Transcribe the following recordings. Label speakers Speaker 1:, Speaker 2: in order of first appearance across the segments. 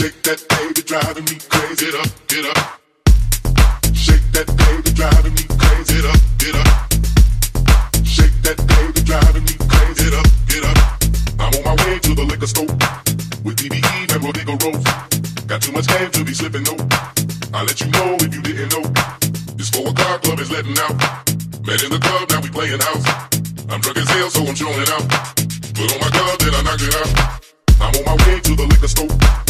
Speaker 1: Shake that baby, driving me crazy. Get up, get up. Shake that baby, driving me crazy. Get up, get up. Shake that baby, driving me crazy. Get up, get up. I'm on my way to the liquor store with DBE and Rodrigo Rose. Got too much game to be slipping though. I let you know if you didn't know. This four o'clock club is letting out. Met in the club, now we playing house. I'm drunk as hell, so I'm showing out. Put on my glove, then I knock it out. I'm on my way to the liquor store.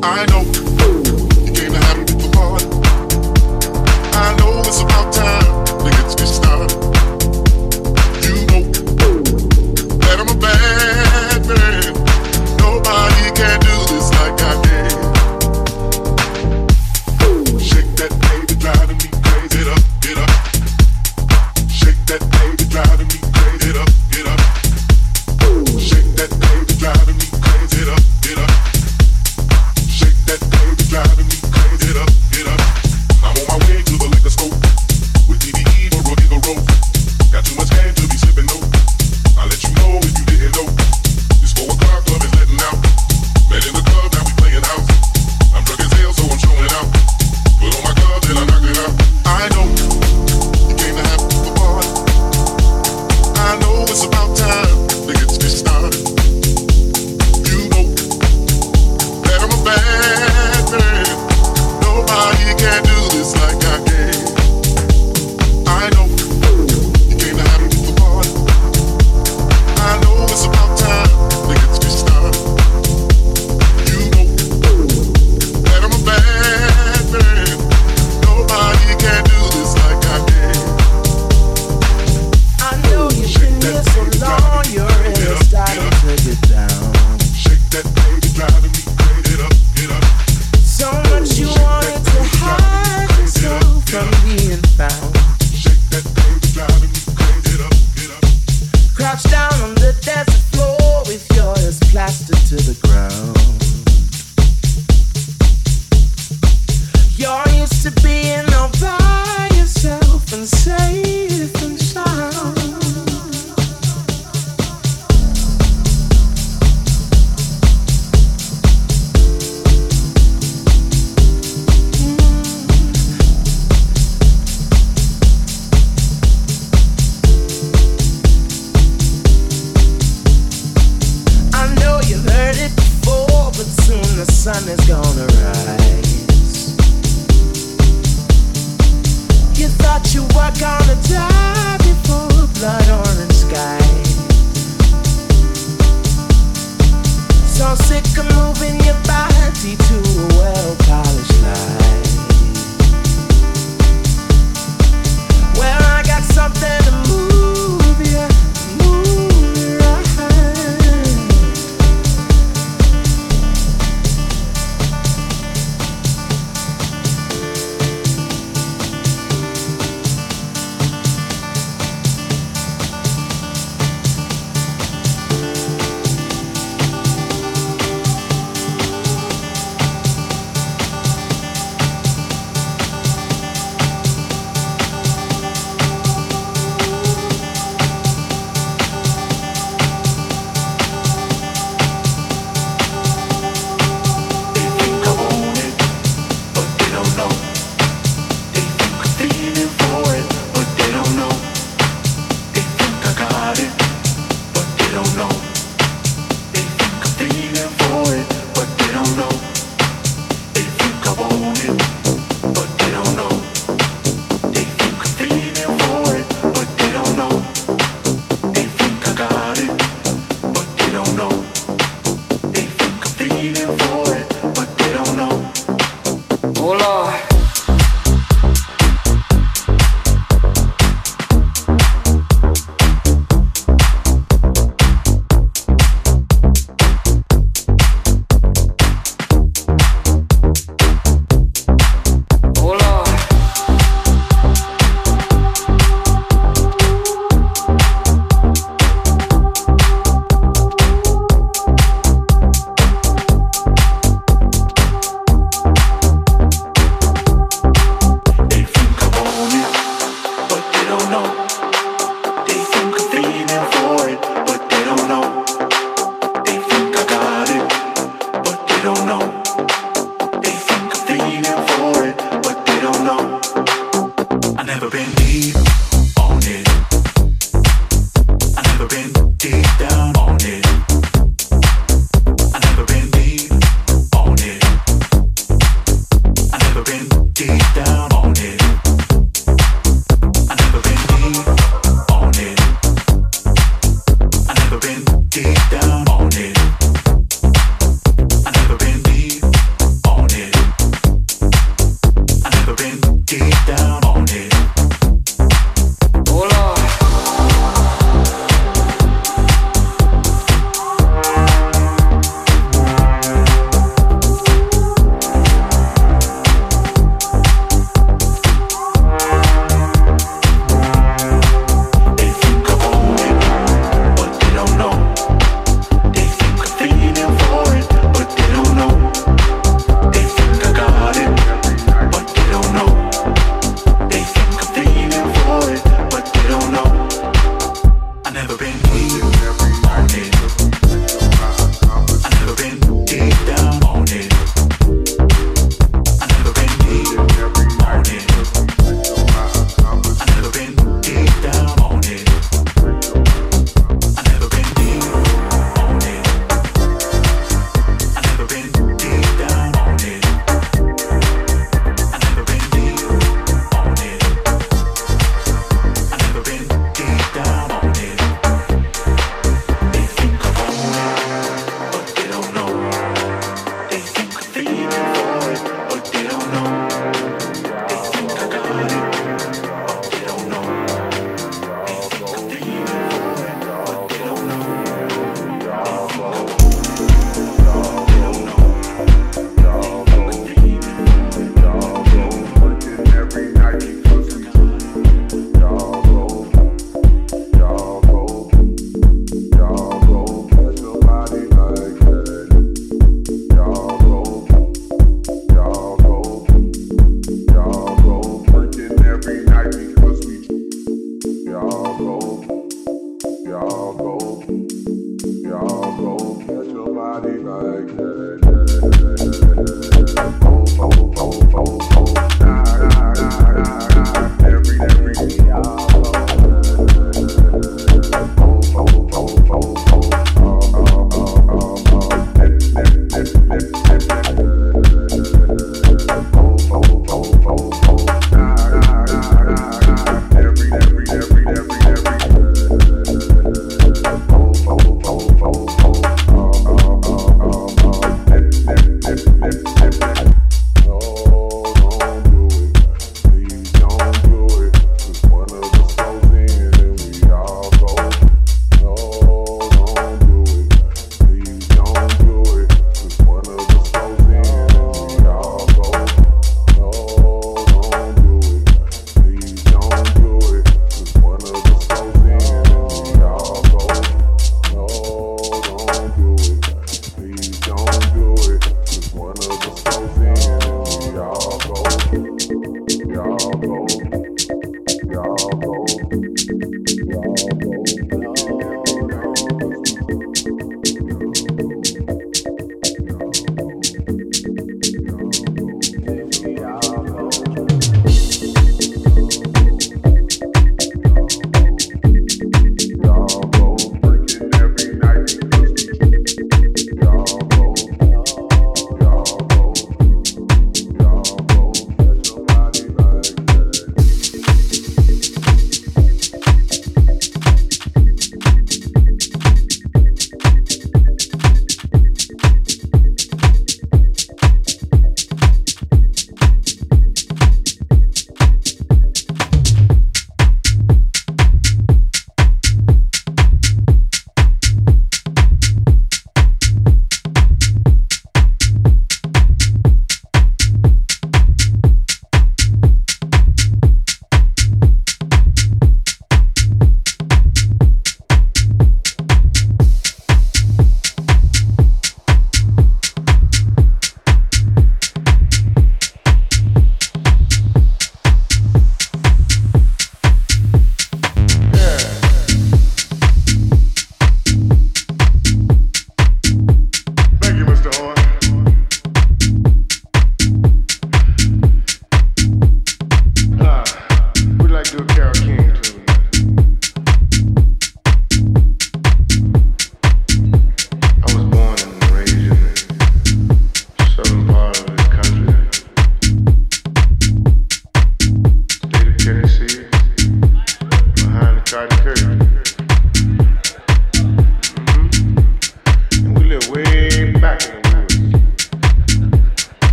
Speaker 1: I know you came to have me. I know it's about time to get started. You know that I'm a bad man. Nobody can.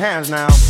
Speaker 2: Hands now.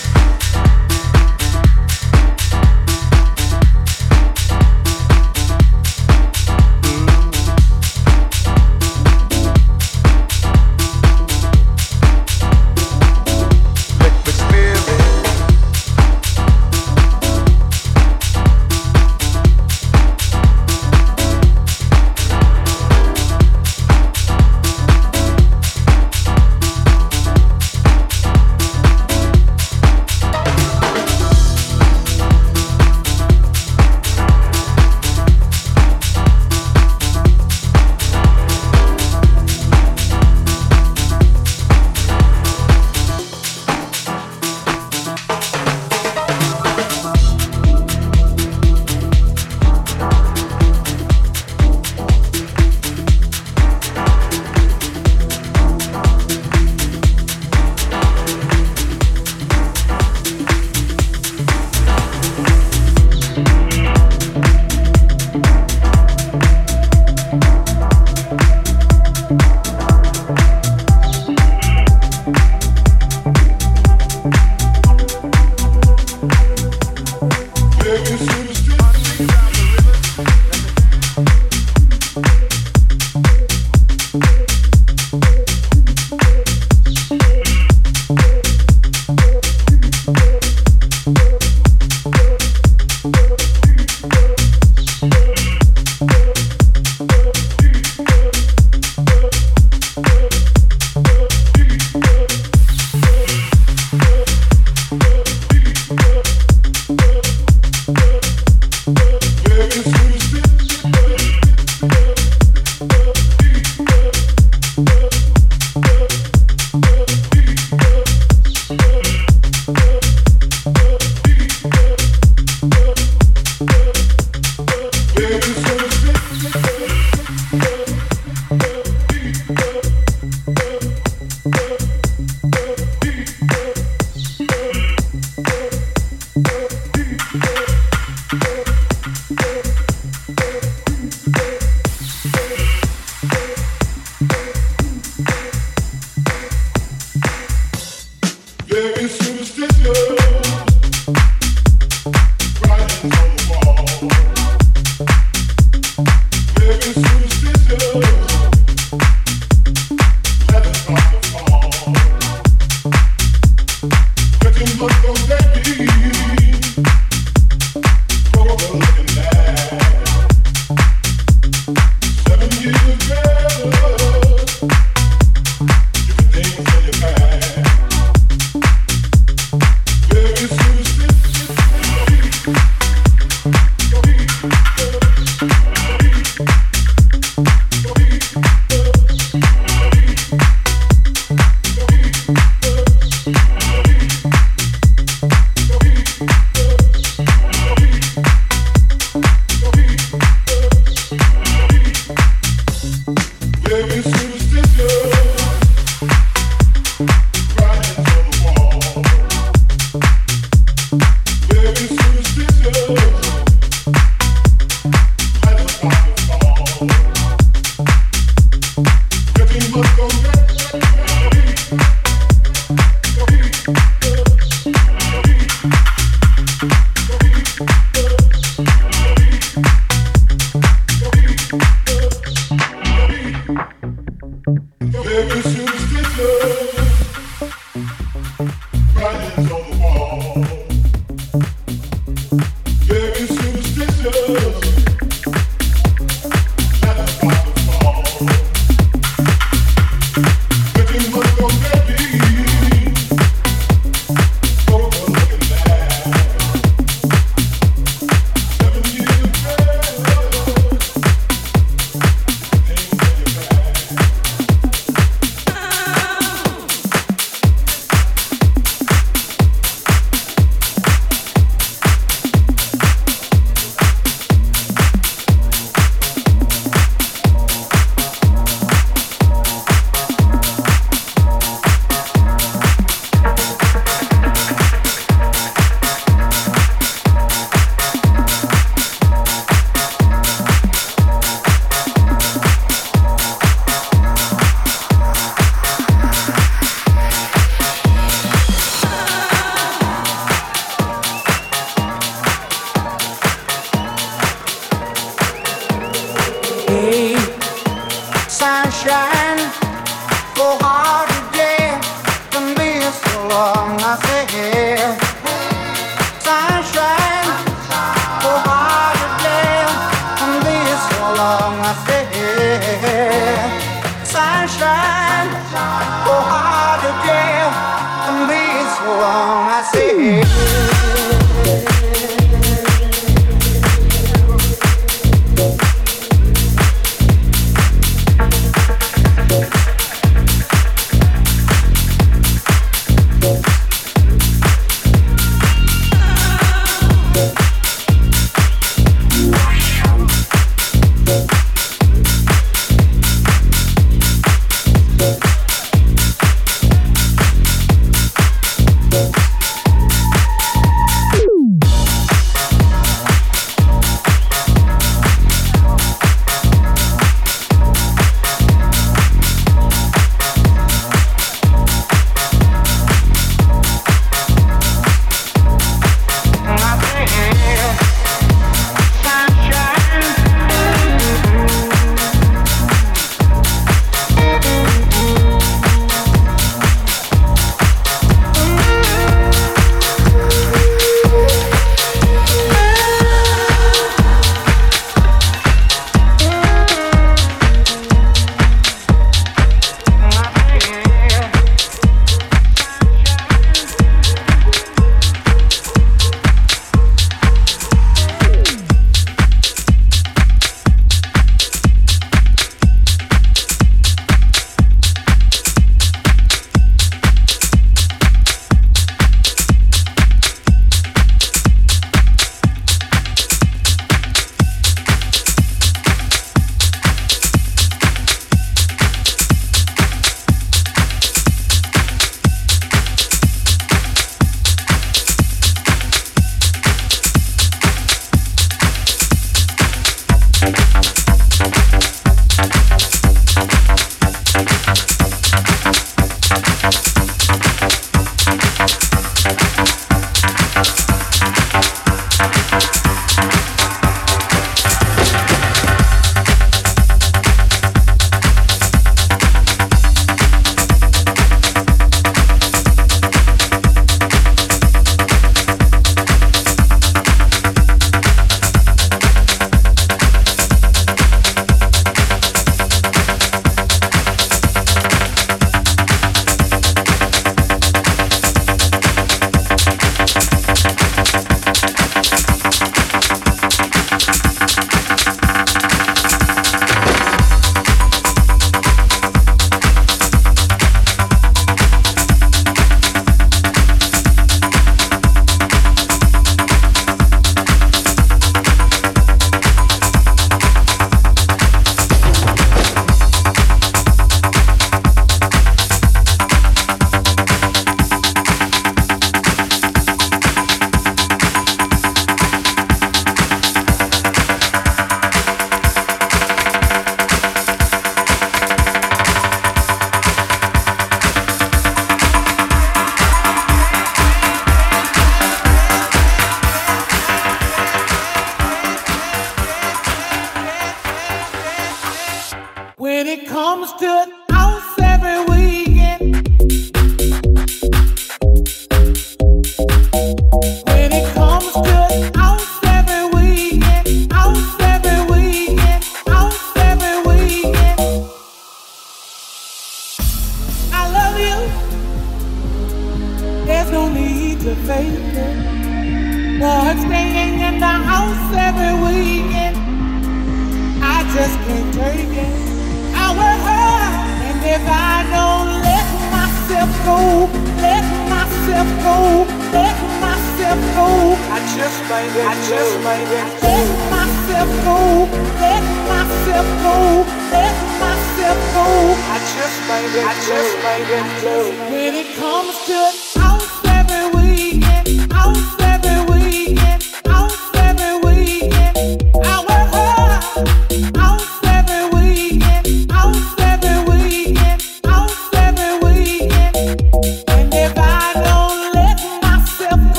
Speaker 1: Yeah.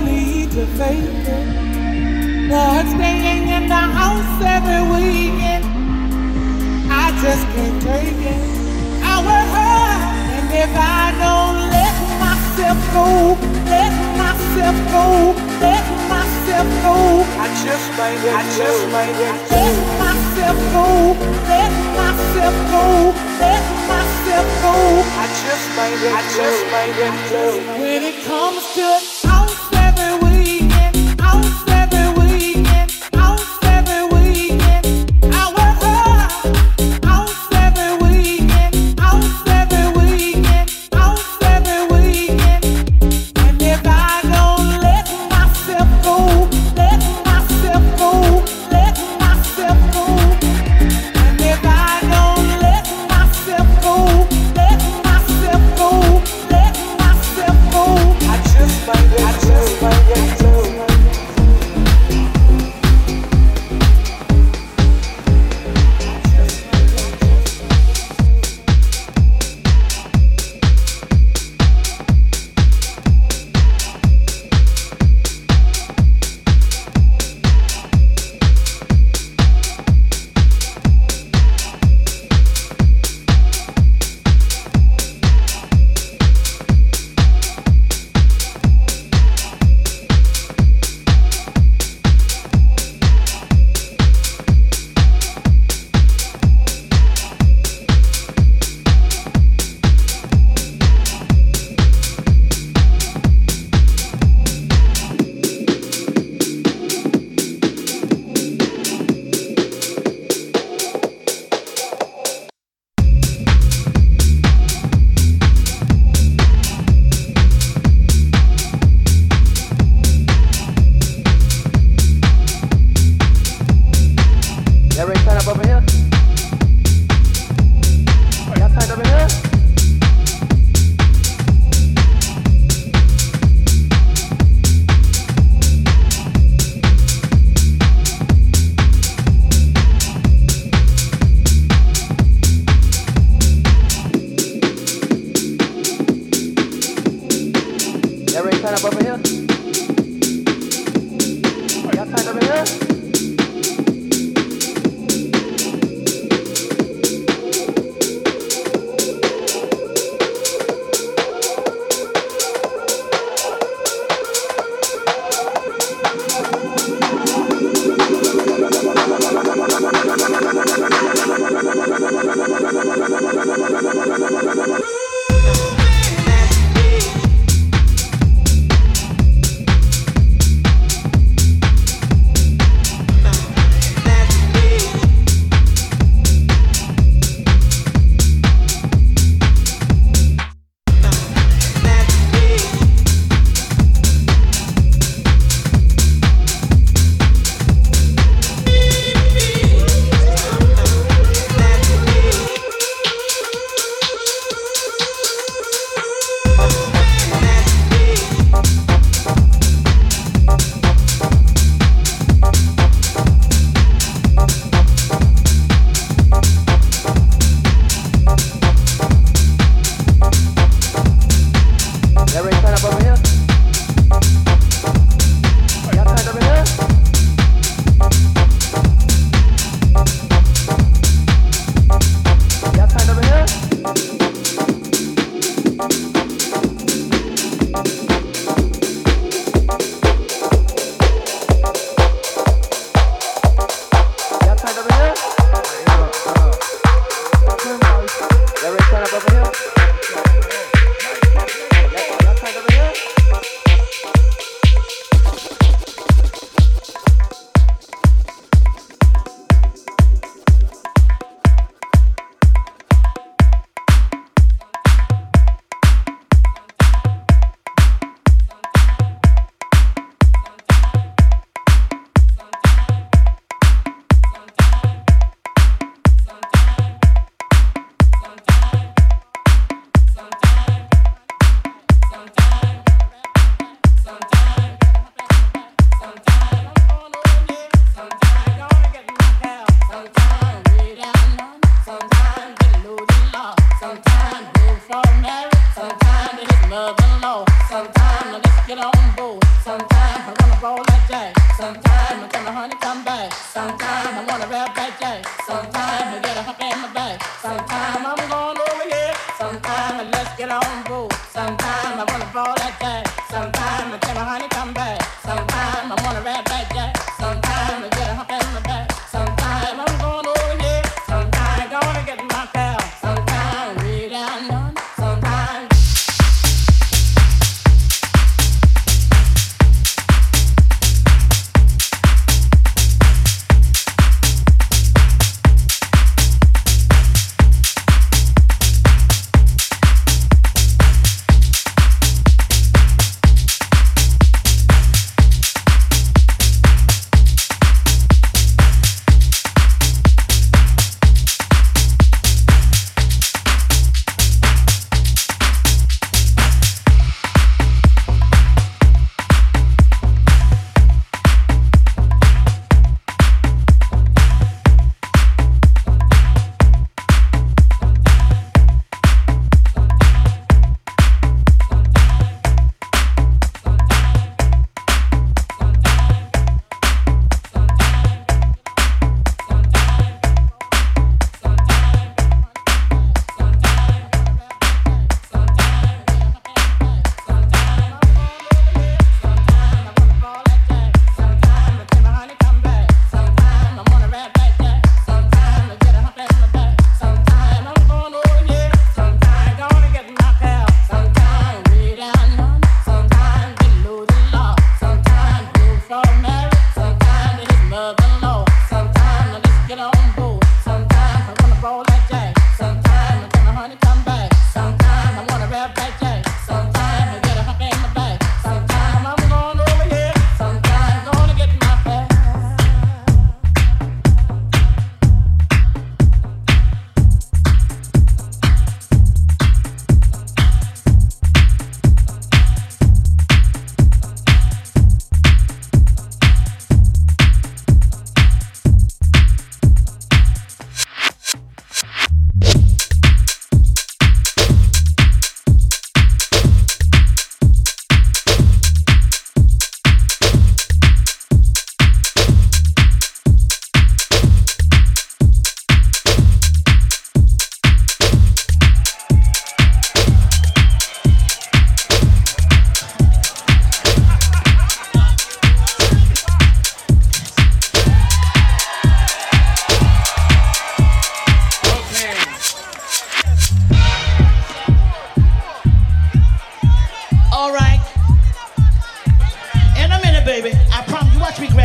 Speaker 3: need to face it. But staying in the house every weekend, I just can't take it. I work hard, and if I don't let myself go, let myself go, let myself go, I just might get, I just might let myself go, let myself go, let myself go, I just might get, I just might when it comes to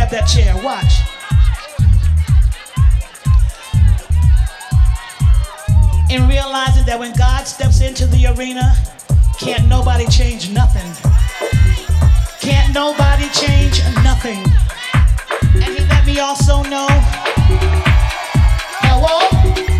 Speaker 4: grab that chair. Watch. And realizing that when God steps into the arena, can't nobody change nothing. Can't nobody change nothing. And he let me also know. Hello?